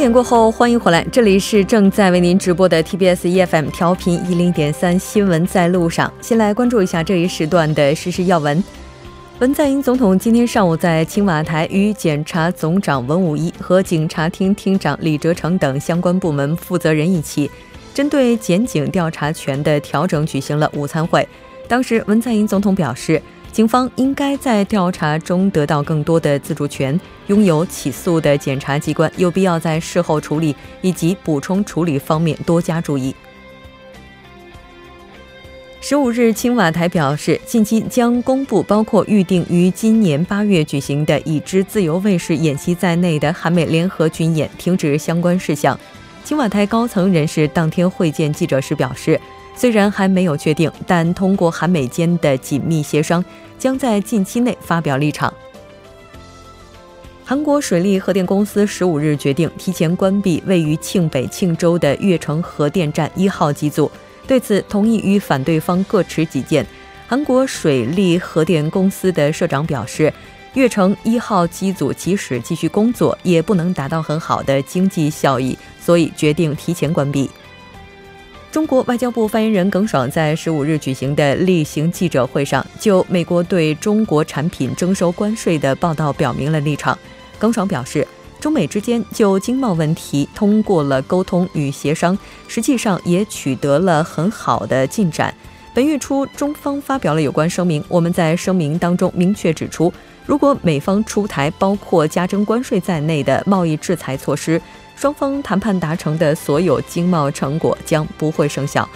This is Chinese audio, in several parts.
点过后，欢迎回来，这里是正在为您直播的 TBS EFM 调频一零点三新闻在路上。先来关注一下这一时段的实时要闻。文在寅总统今天上午在青瓦台与检察总长文武一和警察厅厅长李哲成等相关部门负责人一起，针对检警调查权的调整举行了午餐会。当时，文在寅总统表示。警方应该在调查中得到更多的自主权，拥有起诉的检察机关有必要在事后处理以及补充处理方面多加注意。十五日，青瓦台表示，近期将公布包括预定于今年八月举行的已知自由卫士演习在内的韩美联合军演停止相关事项。青瓦台高层人士当天会见记者时表示。虽然还没有确定，但通过韩美间的紧密协商，将在近期内发表立场。韩国水利核电公司十五日决定提前关闭位于庆北庆州的月城核电站一号机组，对此同意与反对方各持己见。韩国水利核电公司的社长表示，月城一号机组即使继续工作，也不能达到很好的经济效益，所以决定提前关闭。中国外交部发言人耿爽在十五日举行的例行记者会上，就美国对中国产品征收关税的报道表明了立场。耿爽表示，中美之间就经贸问题通过了沟通与协商，实际上也取得了很好的进展。本月初，中方发表了有关声明，我们在声明当中明确指出，如果美方出台包括加征关税在内的贸易制裁措施，双方谈判达成的所有经贸成果将不会生效。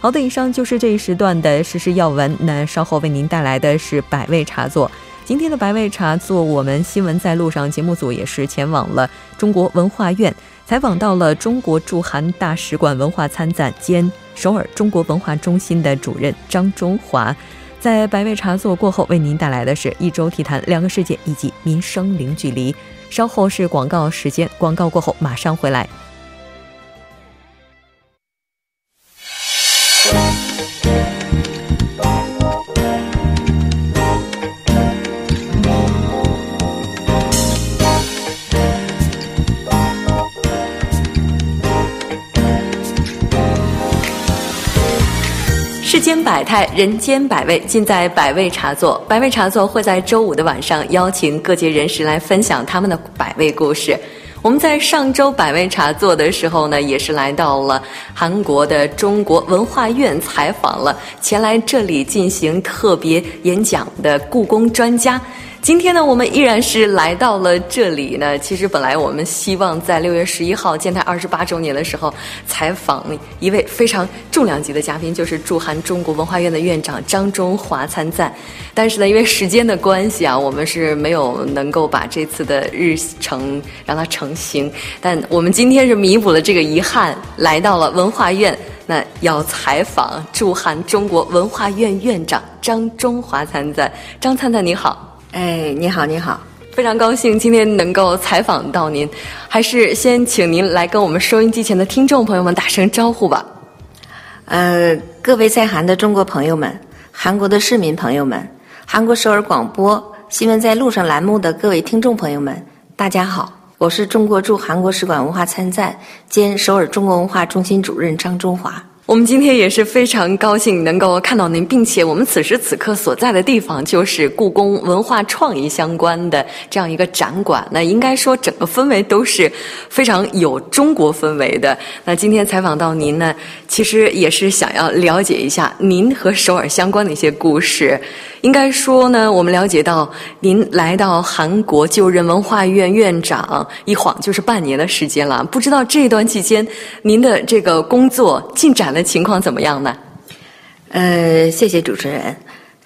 好的，以上就是这一时段的实时要闻。那稍后为您带来的是百味茶座。今天的百味茶座，我们新闻在路上节目组也是前往了中国文化院，采访到了中国驻韩大使馆文化参赞兼首尔中国文化中心的主任张中华。在百味茶座过后，为您带来的是一周体坛、两个世界以及民生零距离。稍后是广告时间，广告过后马上回来。在，人间百味，尽在百味茶座。百味茶座会在周五的晚上邀请各界人士来分享他们的百味故事。我们在上周百味茶座的时候呢，也是来到了韩国的中国文化院采访了前来这里进行特别演讲的故宫专家。今天呢，我们依然是来到了这里呢。其实本来我们希望在六月十一号建台二十八周年的时候采访一位非常重量级的嘉宾，就是驻韩中国文化院的院长张中华参赞。但是呢，因为时间的关系啊，我们是没有能够把这次的日程让它成型。但我们今天是弥补了这个遗憾，来到了文化院，那要采访驻韩中国文化院院长张中华参赞。张参赞，你好。哎，你好，你好，非常高兴今天能够采访到您，还是先请您来跟我们收音机前的听众朋友们打声招呼吧。呃，各位在韩的中国朋友们，韩国的市民朋友们，韩国首尔广播新闻在路上栏目的各位听众朋友们，大家好，我是中国驻韩国使馆文化参赞兼首尔中国文化中心主任张中华。我们今天也是非常高兴能够看到您，并且我们此时此刻所在的地方就是故宫文化创意相关的这样一个展馆。那应该说整个氛围都是非常有中国氛围的。那今天采访到您呢，其实也是想要了解一下您和首尔相关的一些故事。应该说呢，我们了解到您来到韩国就任文化院院长，一晃就是半年的时间了。不知道这段期间您的这个工作进展的情况怎么样呢？呃，谢谢主持人。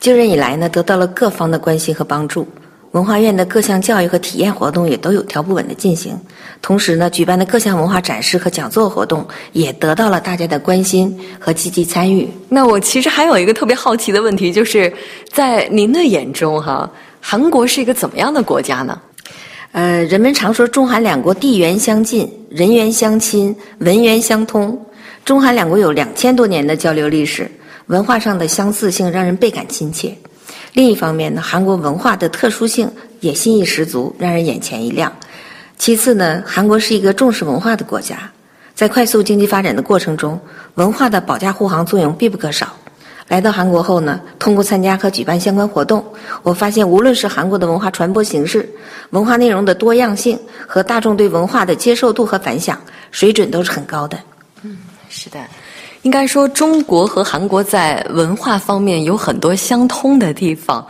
就任以来呢，得到了各方的关心和帮助。文化院的各项教育和体验活动也都有条不紊的进行，同时呢，举办的各项文化展示和讲座活动也得到了大家的关心和积极参与。那我其实还有一个特别好奇的问题，就是在您的眼中，哈，韩国是一个怎么样的国家呢？呃，人们常说中韩两国地缘相近，人缘相亲，文缘相通。中韩两国有两千多年的交流历史，文化上的相似性让人倍感亲切。另一方面呢，韩国文化的特殊性也新意十足，让人眼前一亮。其次呢，韩国是一个重视文化的国家，在快速经济发展的过程中，文化的保驾护航作用必不可少。来到韩国后呢，通过参加和举办相关活动，我发现无论是韩国的文化传播形式、文化内容的多样性和大众对文化的接受度和反响水准都是很高的。嗯，是的。应该说，中国和韩国在文化方面有很多相通的地方。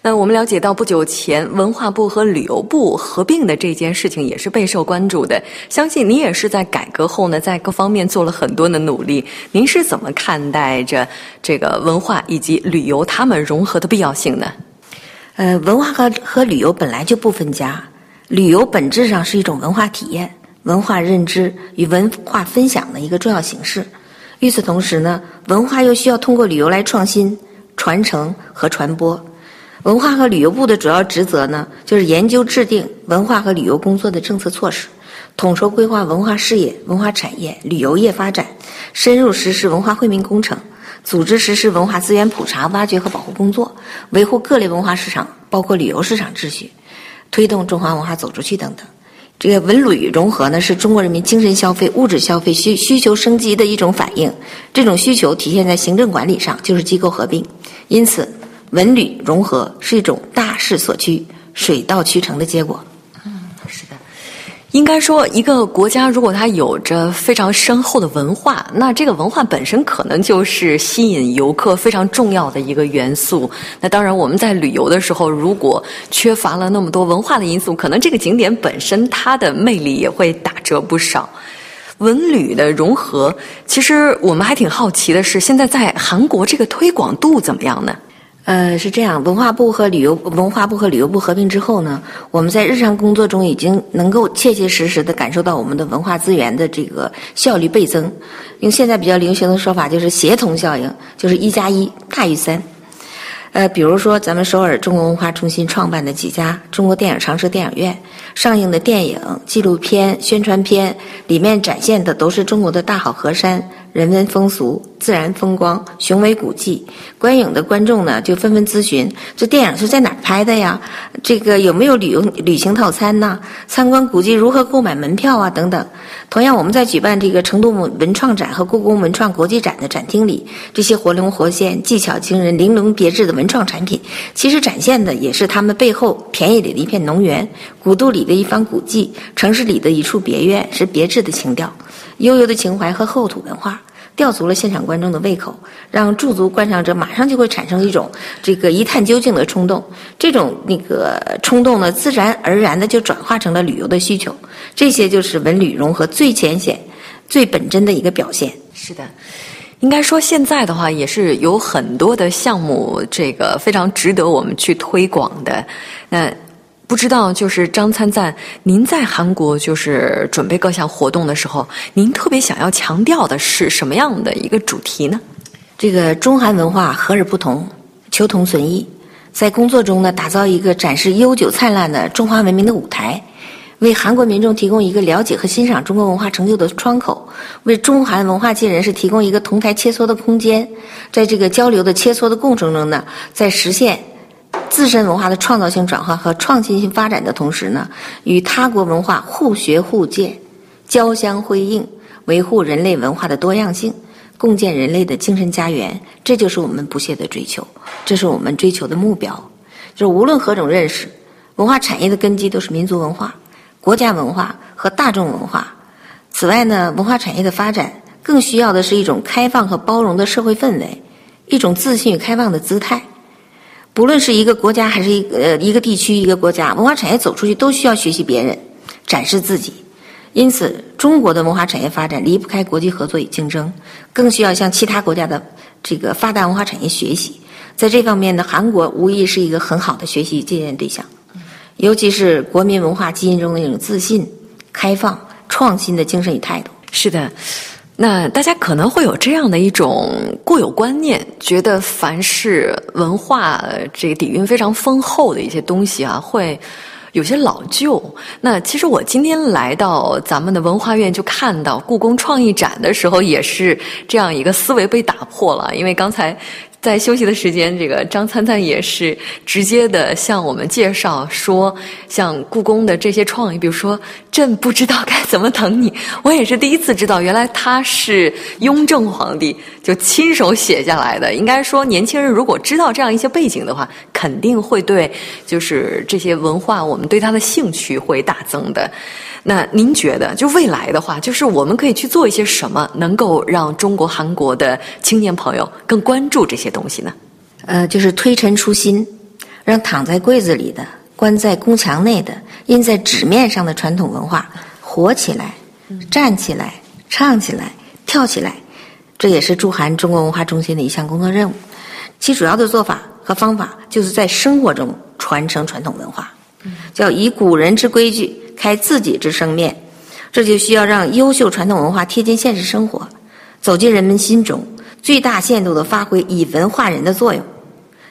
那我们了解到，不久前文化部和旅游部合并的这件事情也是备受关注的。相信您也是在改革后呢，在各方面做了很多的努力。您是怎么看待着这个文化以及旅游他们融合的必要性呢？呃，文化和和旅游本来就不分家，旅游本质上是一种文化体验、文化认知与文化分享的一个重要形式。与此同时呢，文化又需要通过旅游来创新、传承和传播。文化和旅游部的主要职责呢，就是研究制定文化和旅游工作的政策措施，统筹规划文化事业、文化产业、旅游业发展，深入实施文化惠民工程，组织实施文化资源普查、挖掘和保护工作，维护各类文化市场，包括旅游市场秩序，推动中华文化走出去等等。这个文旅融合呢，是中国人民精神消费、物质消费需需求升级的一种反应。这种需求体现在行政管理上，就是机构合并。因此，文旅融合是一种大势所趋、水到渠成的结果。应该说，一个国家如果它有着非常深厚的文化，那这个文化本身可能就是吸引游客非常重要的一个元素。那当然，我们在旅游的时候，如果缺乏了那么多文化的因素，可能这个景点本身它的魅力也会打折不少。文旅的融合，其实我们还挺好奇的是，现在在韩国这个推广度怎么样呢？呃，是这样，文化部和旅游文化部和旅游部合并之后呢，我们在日常工作中已经能够切切实实的感受到我们的文化资源的这个效率倍增。用现在比较流行的说法，就是协同效应，就是一加一大于三。呃，比如说咱们首尔中国文化中心创办的几家中国电影常设电影院，上映的电影、纪录片、宣传片里面展现的都是中国的大好河山。人文风俗、自然风光、雄伟古迹，观影的观众呢就纷纷咨询：这电影是在哪儿拍的呀？这个有没有旅游旅行套餐呢？参观古迹如何购买门票啊？等等。同样，我们在举办这个成都文文创展和故宫文创国际展的展厅里，这些活灵活现、技巧惊人、玲珑别致的文创产品，其实展现的也是他们背后田野里的一片农园、古都里的一方古迹、城市里的一处别院，是别致的情调。悠悠的情怀和厚土文化，吊足了现场观众的胃口，让驻足观赏者马上就会产生一种这个一探究竟的冲动。这种那个冲动呢，自然而然的就转化成了旅游的需求。这些就是文旅融合最浅显、最本真的一个表现。是的，应该说现在的话，也是有很多的项目，这个非常值得我们去推广的。那。不知道，就是张参赞，您在韩国就是准备各项活动的时候，您特别想要强调的是什么样的一个主题呢？这个中韩文化和而不同，求同存异，在工作中呢，打造一个展示悠久灿烂的中华文明的舞台，为韩国民众提供一个了解和欣赏中国文化成就的窗口，为中韩文化界人士提供一个同台切磋的空间，在这个交流的切磋的过程中呢，在实现。自身文化的创造性转化和创新性发展的同时呢，与他国文化互学互鉴、交相辉映，维护人类文化的多样性，共建人类的精神家园，这就是我们不懈的追求，这是我们追求的目标。就是无论何种认识，文化产业的根基都是民族文化、国家文化和大众文化。此外呢，文化产业的发展更需要的是一种开放和包容的社会氛围，一种自信与开放的姿态。不论是一个国家还是一个呃一个地区一个国家，文化产业走出去都需要学习别人，展示自己。因此，中国的文化产业发展离不开国际合作与竞争，更需要向其他国家的这个发达文化产业学习。在这方面呢，韩国无疑是一个很好的学习借鉴对象，尤其是国民文化基因中的那种自信、开放、创新的精神与态度。是的。那大家可能会有这样的一种固有观念，觉得凡是文化这个底蕴非常丰厚的一些东西啊，会有些老旧。那其实我今天来到咱们的文化院，就看到故宫创意展的时候，也是这样一个思维被打破了。因为刚才在休息的时间，这个张灿灿也是直接的向我们介绍说，像故宫的这些创意，比如说“朕不知道该怎么等你”，我也是第一次知道，原来他是雍正皇帝就亲手写下来的。应该说，年轻人如果知道这样一些背景的话，肯定会对就是这些文化，我们对他的兴趣会大增的。那您觉得，就未来的话，就是我们可以去做一些什么，能够让中国、韩国的青年朋友更关注这些东西呢？呃，就是推陈出新，让躺在柜子里的、关在宫墙内的、印在纸面上的传统文化活起来、站起来、唱起来、跳起来。这也是驻韩中国文化中心的一项工作任务。其主要的做法和方法，就是在生活中传承传统文化，叫以古人之规矩。开自己之生面，这就需要让优秀传统文化贴近现实生活，走进人们心中，最大限度地发挥以文化人的作用。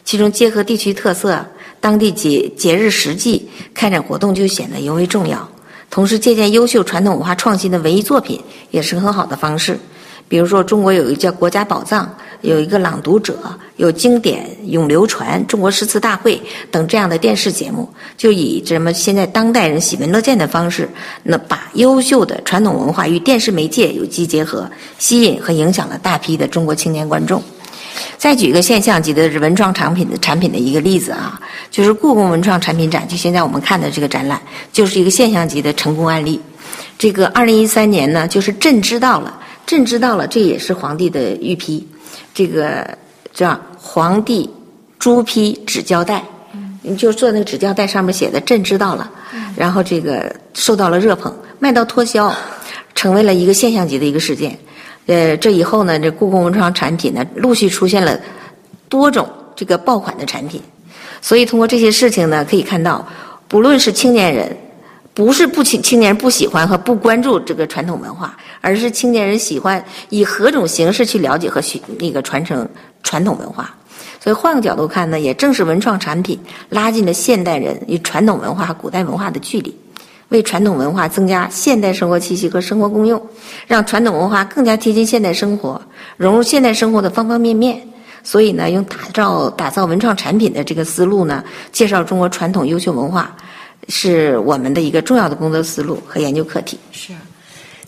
其中结合地区特色、当地节节日实际开展活动就显得尤为重要。同时，借鉴优秀传统文化创新的文艺作品也是很好的方式。比如说，中国有一个叫《国家宝藏》，有一个《朗读者》，有经典永流传、中国诗词大会等这样的电视节目，就以什么现在当代人喜闻乐见的方式，那把优秀的传统文化与电视媒介有机结合，吸引和影响了大批的中国青年观众。再举一个现象级的文创产品的产品的一个例子啊，就是故宫文创产品展，就现在我们看的这个展览，就是一个现象级的成功案例。这个二零一三年呢，就是朕知道了。朕知道了，这也是皇帝的御批，这个叫皇帝朱批纸胶带，你就做那个纸胶带上面写的“朕知道了”，然后这个受到了热捧，卖到脱销，成为了一个现象级的一个事件。呃，这以后呢，这故宫文创产品呢，陆续出现了多种这个爆款的产品，所以通过这些事情呢，可以看到，不论是青年人。不是不青青年人不喜欢和不关注这个传统文化，而是青年人喜欢以何种形式去了解和学那个传承传统文化。所以换个角度看呢，也正是文创产品拉近了现代人与传统文化和古代文化的距离，为传统文化增加现代生活气息和生活功用，让传统文化更加贴近现代生活，融入现代生活的方方面面。所以呢，用打造打造文创产品的这个思路呢，介绍中国传统优秀文化。是我们的一个重要的工作思路和研究课题。是。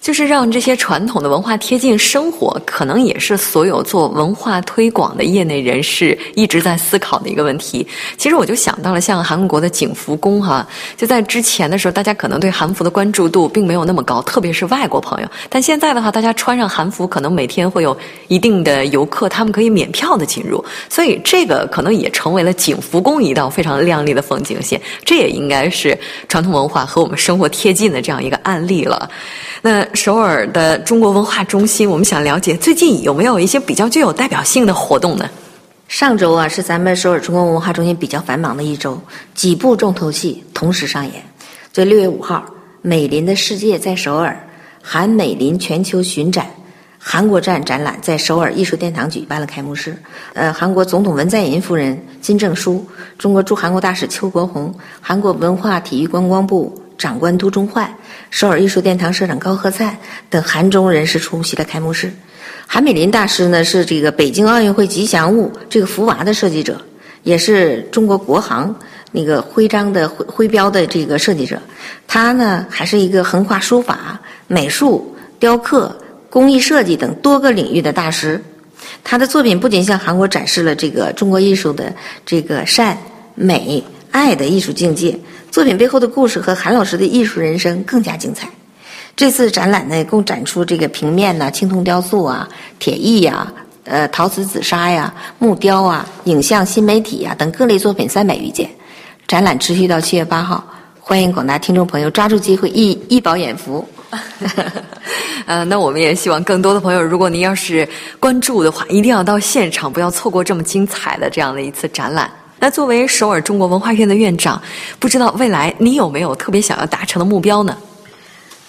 就是让这些传统的文化贴近生活，可能也是所有做文化推广的业内人士一直在思考的一个问题。其实我就想到了像韩国的景福宫哈，就在之前的时候，大家可能对韩服的关注度并没有那么高，特别是外国朋友。但现在的话，大家穿上韩服，可能每天会有一定的游客，他们可以免票的进入，所以这个可能也成为了景福宫一道非常亮丽的风景线。这也应该是传统文化和我们生活贴近的这样一个案例了。那首尔的中国文化中心，我们想了解最近有没有一些比较具有代表性的活动呢？上周啊，是咱们首尔中国文化中心比较繁忙的一周，几部重头戏同时上演。这六月五号，美林的世界在首尔，韩美林全球巡展，韩国站展览在首尔艺术殿堂举办了开幕式。呃，韩国总统文在寅夫人金正淑，中国驻韩国大使邱国红，韩国文化体育观光部。长官都中焕、首尔艺术殿堂社长高鹤灿等韩中人士出席了开幕式。韩美林大师呢是这个北京奥运会吉祥物这个福娃的设计者，也是中国国航那个徽章的徽徽标的这个设计者。他呢还是一个横跨书法、美术、雕刻、工艺设计等多个领域的大师。他的作品不仅向韩国展示了这个中国艺术的这个善美爱的艺术境界。作品背后的故事和韩老师的艺术人生更加精彩。这次展览呢，共展出这个平面呐、青铜雕塑啊、铁艺呀、呃陶瓷紫砂呀、木雕啊、影像新媒体呀等各类作品三百余件。展览持续到七月八号，欢迎广大听众朋友抓住机会一一饱眼福。呃，那我们也希望更多的朋友，如果您要是关注的话，一定要到现场，不要错过这么精彩的这样的一次展览。那作为首尔中国文化院的院长，不知道未来你有没有特别想要达成的目标呢？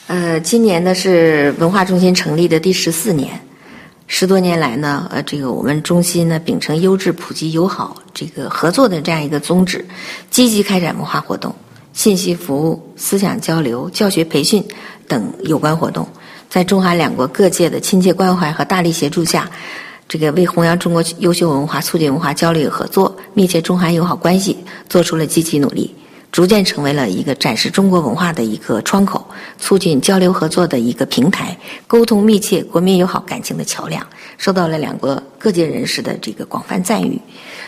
呃，今年呢是文化中心成立的第十四年，十多年来呢，呃，这个我们中心呢秉承优质、普及、友好这个合作的这样一个宗旨，积极开展文化活动、信息服务、思想交流、教学培训等有关活动，在中韩两国各界的亲切关怀和大力协助下。这个为弘扬中国优秀文化、促进文化交流与合作、密切中韩友好关系做出了积极努力，逐渐成为了一个展示中国文化的一个窗口，促进交流合作的一个平台，沟通密切国民友好感情的桥梁，受到了两国各界人士的这个广泛赞誉。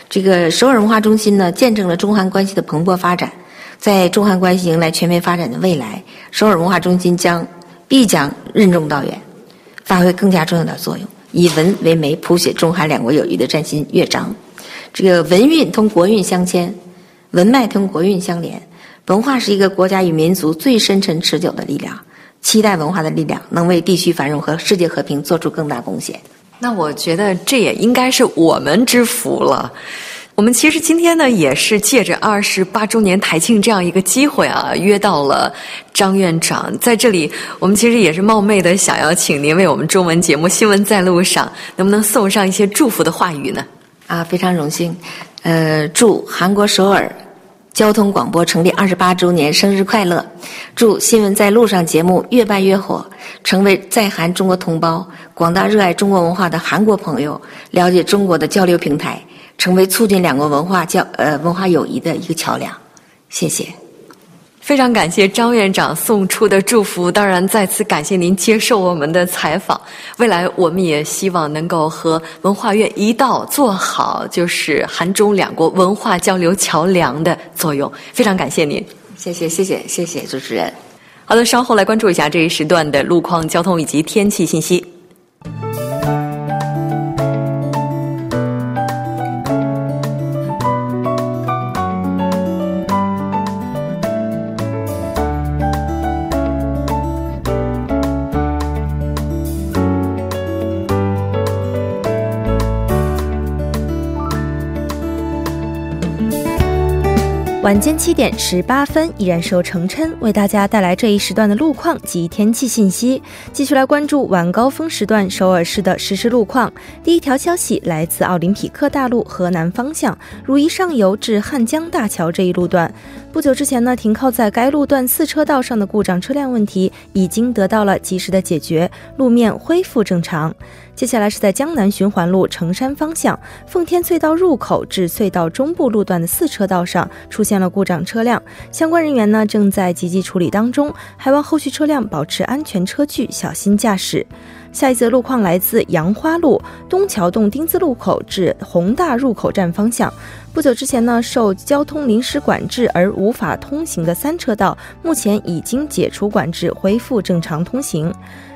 这个首尔文化中心呢，见证了中韩关系的蓬勃发展。在中韩关系迎来全面发展的未来，首尔文化中心将必将任重道远，发挥更加重要的作用。以文为媒，谱写中韩两国友谊的崭新乐章。这个文运同国运相牵，文脉同国运相连。文化是一个国家与民族最深沉持久的力量。期待文化的力量能为地区繁荣和世界和平做出更大贡献。那我觉得这也应该是我们之福了。我们其实今天呢，也是借着二十八周年台庆这样一个机会啊，约到了张院长在这里。我们其实也是冒昧的想要请您为我们中文节目《新闻在路上》能不能送上一些祝福的话语呢？啊，非常荣幸。呃，祝韩国首尔交通广播成立二十八周年生日快乐！祝《新闻在路上》节目越办越火，成为在韩中国同胞、广大热爱中国文化的韩国朋友了解中国的交流平台。成为促进两国文化交呃文化友谊的一个桥梁，谢谢。非常感谢张院长送出的祝福，当然再次感谢您接受我们的采访。未来我们也希望能够和文化院一道做好，就是韩中两国文化交流桥梁的作用。非常感谢您，谢谢谢谢谢谢主持人。好的，稍后来关注一下这一时段的路况、交通以及天气信息。晚间七点十八分，依然是由程琛为大家带来这一时段的路况及天气信息。继续来关注晚高峰时段首尔市的实时路况。第一条消息来自奥林匹克大路河南方向如意上游至汉江大桥这一路段。不久之前呢，停靠在该路段四车道上的故障车辆问题已经得到了及时的解决，路面恢复正常。接下来是在江南循环路城山方向奉天隧道入口至隧道中部路段的四车道上出现了故障车辆，相关人员呢正在积极处理当中，还望后续车辆保持安全车距，小心驾驶。下一则路况来自杨花路东桥洞丁字路口至宏大入口站方向，不久之前呢受交通临时管制而无法通行的三车道，目前已经解除管制，恢复正常通行。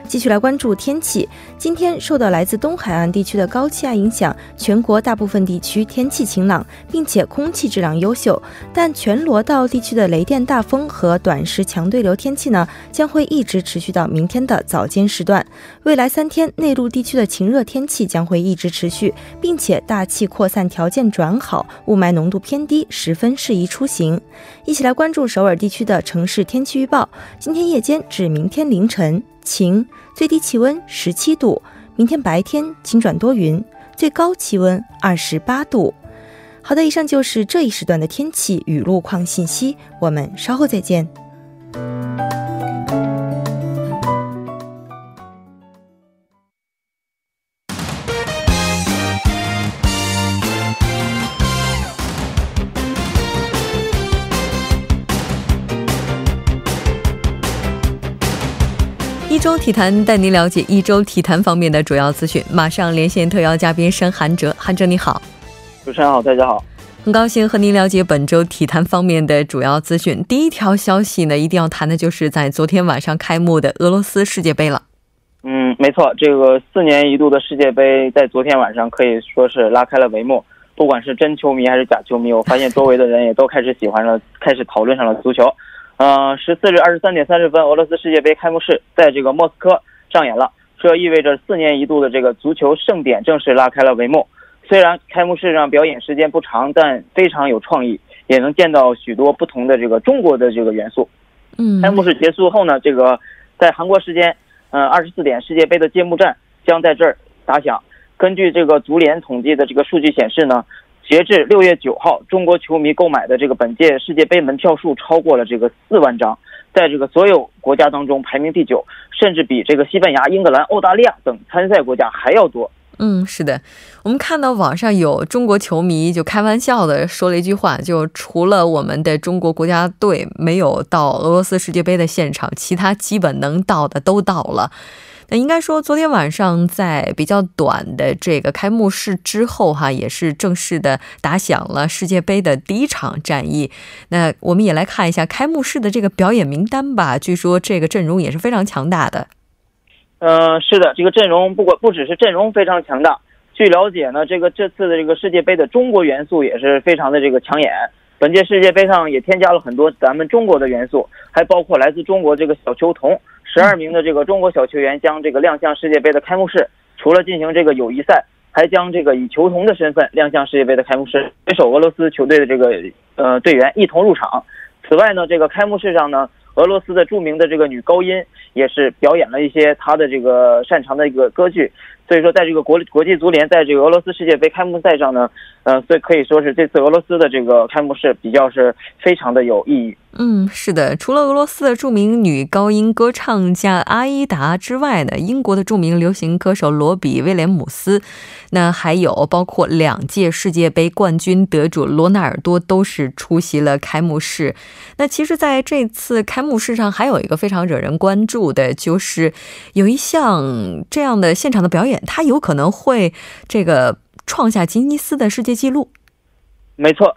继续来关注天气。今天受到来自东海岸地区的高气压影响，全国大部分地区天气晴朗，并且空气质量优秀。但全罗道地区的雷电大风和短时强对流天气呢，将会一直持续到明天的早间时段。未来三天，内陆地区的晴热天气将会一直持续，并且大气扩散条件转好，雾霾浓度偏低，十分适宜出行。一起来关注首尔地区的城市天气预报。今天夜间至明天凌晨晴。最低气温十七度，明天白天晴转多云，最高气温二十八度。好的，以上就是这一时段的天气与路况信息，我们稍后再见。周体坛带您了解一周体坛方面的主要资讯。马上连线特邀嘉宾申韩哲，韩哲你好，主持人好，大家好，很高兴和您了解本周体坛方面的主要资讯。第一条消息呢，一定要谈的就是在昨天晚上开幕的俄罗斯世界杯了。嗯，没错，这个四年一度的世界杯在昨天晚上可以说是拉开了帷幕。不管是真球迷还是假球迷，我发现周围的人也都开始喜欢了，开始讨论上了足球。嗯，十四日二十三点三十分，俄罗斯世界杯开幕式在这个莫斯科上演了，这意味着四年一度的这个足球盛典正式拉开了帷幕。虽然开幕式上表演时间不长，但非常有创意，也能见到许多不同的这个中国的这个元素。嗯，开幕式结束后呢，这个在韩国时间，呃，二十四点，世界杯的揭幕战将在这儿打响。根据这个足联统计的这个数据显示呢。截至六月九号，中国球迷购买的这个本届世界杯门票数超过了这个四万张，在这个所有国家当中排名第九，甚至比这个西班牙、英格兰、澳大利亚等参赛国家还要多。嗯，是的，我们看到网上有中国球迷就开玩笑的说了一句话，就除了我们的中国国家队没有到俄罗斯世界杯的现场，其他基本能到的都到了。那应该说，昨天晚上在比较短的这个开幕式之后，哈，也是正式的打响了世界杯的第一场战役。那我们也来看一下开幕式的这个表演名单吧。据说这个阵容也是非常强大的。嗯，是的，这个阵容不管不只是阵容非常强大，据了解呢，这个这次的这个世界杯的中国元素也是非常的这个抢眼。本届世界杯上也添加了很多咱们中国的元素，还包括来自中国这个小球童。十二名的这个中国小球员将这个亮相世界杯的开幕式，除了进行这个友谊赛，还将这个以球童的身份亮相世界杯的开幕式，携手俄罗斯球队的这个呃队员一同入场。此外呢，这个开幕式上呢，俄罗斯的著名的这个女高音也是表演了一些她的这个擅长的一个歌剧。所以说，在这个国国际足联在这个俄罗斯世界杯开幕赛上呢，呃，所以可以说是这次俄罗斯的这个开幕式比较是非常的有意义。嗯，是的，除了俄罗斯的著名女高音歌唱家阿依达之外呢，英国的著名流行歌手罗比威廉姆斯，那还有包括两届世界杯冠军得主罗纳尔多都是出席了开幕式。那其实，在这次开幕式上，还有一个非常惹人关注的，就是有一项这样的现场的表演，它有可能会这个创下吉尼斯的世界纪录。没错。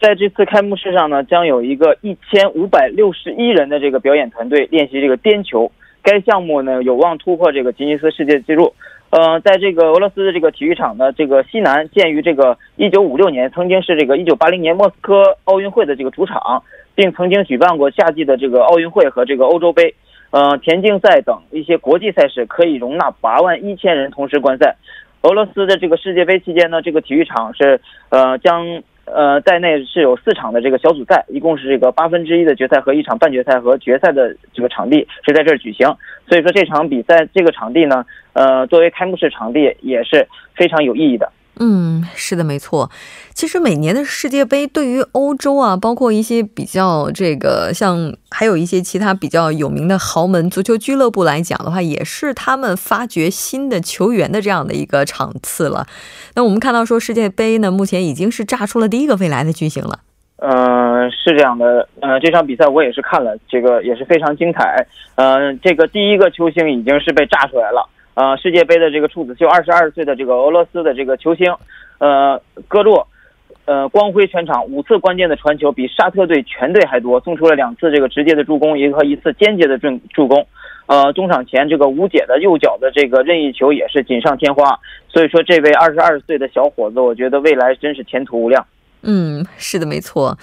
在这次开幕式上呢，将有一个一千五百六十一人的这个表演团队练习这个颠球。该项目呢有望突破这个吉尼斯世界纪录。呃，在这个俄罗斯的这个体育场呢，这个西南建于这个一九五六年，曾经是这个一九八零年莫斯科奥运会的这个主场，并曾经举办过夏季的这个奥运会和这个欧洲杯。呃，田径赛等一些国际赛事可以容纳八万一千人同时观赛。俄罗斯的这个世界杯期间呢，这个体育场是呃将。呃，在内是有四场的这个小组赛，一共是这个八分之一的决赛和一场半决赛和决赛的这个场地是在这儿举行，所以说这场比赛这个场地呢，呃，作为开幕式场地也是非常有意义的。嗯，是的，没错。其实每年的世界杯对于欧洲啊，包括一些比较这个像，还有一些其他比较有名的豪门足球俱乐部来讲的话，也是他们发掘新的球员的这样的一个场次了。那我们看到说世界杯呢，目前已经是炸出了第一个未来的巨星了。嗯，是这样的。呃，这场比赛我也是看了，这个也是非常精彩。嗯，这个第一个球星已经是被炸出来了。呃，世界杯的这个处子秀，二十二岁的这个俄罗斯的这个球星，呃，戈洛，呃，光辉全场，五次关键的传球比沙特队全队还多，送出了两次这个直接的助攻，一个一次间接的助助攻。呃，中场前这个无解的右脚的这个任意球也是锦上添花。所以说，这位二十二岁的小伙子，我觉得未来真是前途无量。嗯，是的，没错。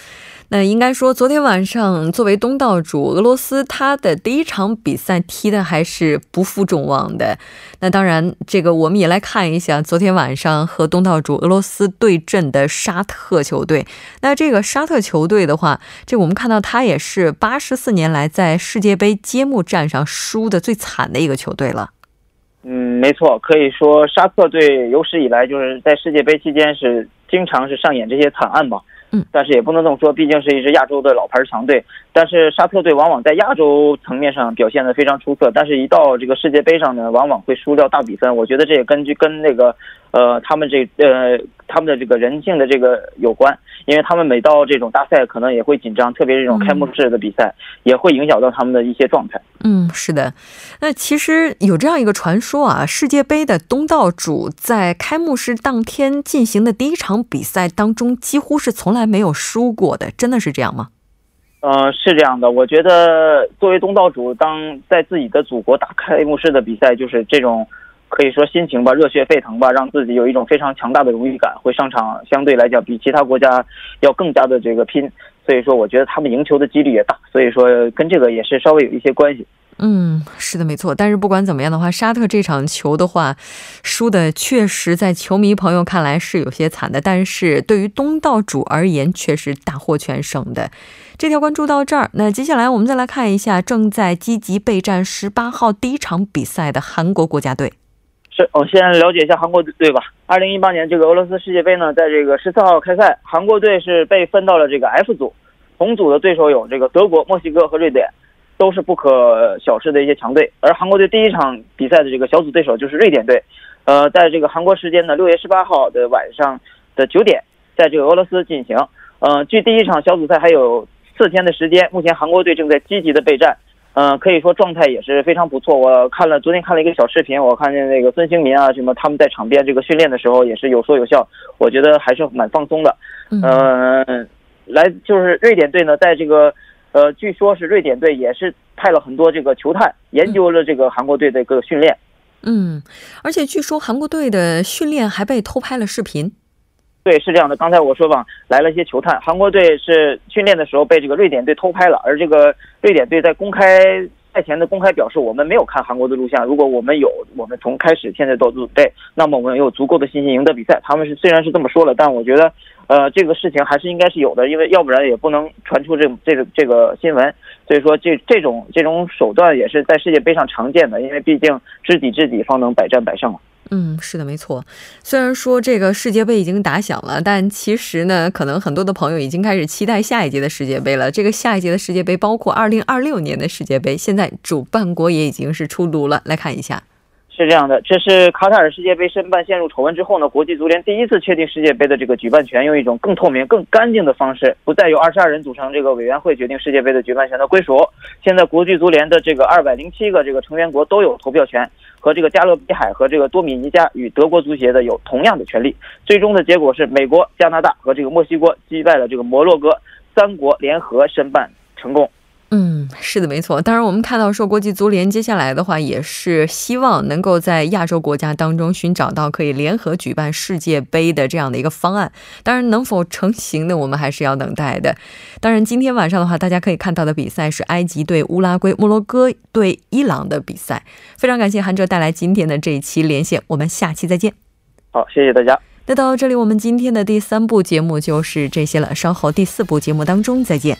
那应该说，昨天晚上作为东道主俄罗斯，他的第一场比赛踢的还是不负众望的。那当然，这个我们也来看一下昨天晚上和东道主俄罗斯对阵的沙特球队。那这个沙特球队的话，这我们看到他也是八十四年来在世界杯揭幕战上输的最惨的一个球队了。嗯，没错，可以说沙特队有史以来就是在世界杯期间是经常是上演这些惨案吧。但是也不能这么说，毕竟是一支亚洲的老牌强队。但是沙特队往往在亚洲层面上表现的非常出色，但是一到这个世界杯上呢，往往会输掉大比分。我觉得这也根据跟那个，呃，他们这呃他们的这个人性的这个有关，因为他们每到这种大赛可能也会紧张，特别是这种开幕式的比赛，也会影响到他们的一些状态。嗯，是的。那其实有这样一个传说啊，世界杯的东道主在开幕式当天进行的第一场比赛当中，几乎是从来没有输过的，真的是这样吗？呃，是这样的，我觉得作为东道主，当在自己的祖国打开幕式的比赛，就是这种可以说心情吧，热血沸腾吧，让自己有一种非常强大的荣誉感，会上场相对来讲比其他国家要更加的这个拼，所以说我觉得他们赢球的几率也大，所以说跟这个也是稍微有一些关系。嗯，是的，没错。但是不管怎么样的话，沙特这场球的话，输的确实在球迷朋友看来是有些惨的。但是对于东道主而言，却是大获全胜的。这条关注到这儿，那接下来我们再来看一下正在积极备战十八号第一场比赛的韩国国家队。是，我先了解一下韩国队吧。二零一八年这个俄罗斯世界杯呢，在这个十四号开赛，韩国队是被分到了这个 F 组，同组的对手有这个德国、墨西哥和瑞典。都是不可小视的一些强队，而韩国队第一场比赛的这个小组对手就是瑞典队，呃，在这个韩国时间的六月十八号的晚上的九点，在这个俄罗斯进行。呃，距第一场小组赛还有四天的时间，目前韩国队正在积极的备战。嗯，可以说状态也是非常不错。我看了昨天看了一个小视频，我看见那个孙兴民啊什么他们在场边这个训练的时候也是有说有笑，我觉得还是蛮放松的。嗯，来就是瑞典队呢，在这个呃，据说是瑞典队也是派了很多这个球探研究了这个韩国队的一个训练。嗯，而且据说韩国队的训练还被偷拍了视频。对，是这样的。刚才我说吧，来了一些球探，韩国队是训练的时候被这个瑞典队偷拍了，而这个瑞典队在公开赛前的公开表示，我们没有看韩国的录像。如果我们有，我们从开始现在到准备，那么我们有足够的信心赢得比赛。他们是虽然是这么说了，但我觉得，呃，这个事情还是应该是有的，因为要不然也不能传出这这个这个新闻。所以说，这这种这种手段也是在世界杯上常见的，因为毕竟知己知彼，方能百战百胜嘛。嗯，是的，没错。虽然说这个世界杯已经打响了，但其实呢，可能很多的朋友已经开始期待下一届的世界杯了。这个下一届的世界杯包括二零二六年的世界杯，现在主办国也已经是出炉了。来看一下。是这样的，这是卡塔尔世界杯申办陷入丑闻之后呢，国际足联第一次确定世界杯的这个举办权，用一种更透明、更干净的方式，不再由二十二人组成这个委员会决定世界杯的举办权的归属。现在国际足联的这个二百零七个这个成员国都有投票权，和这个加勒比海和这个多米尼加与德国足协的有同样的权利。最终的结果是美国、加拿大和这个墨西哥击败了这个摩洛哥，三国联合申办成功。嗯，是的，没错。当然，我们看到说国际足联接下来的话，也是希望能够在亚洲国家当中寻找到可以联合举办世界杯的这样的一个方案。当然，能否成型呢？我们还是要等待的。当然，今天晚上的话，大家可以看到的比赛是埃及对乌拉圭、摩洛哥对伊朗的比赛。非常感谢韩哲带来今天的这一期连线，我们下期再见。好，谢谢大家。那到这里，我们今天的第三部节目就是这些了。稍后第四部节目当中再见。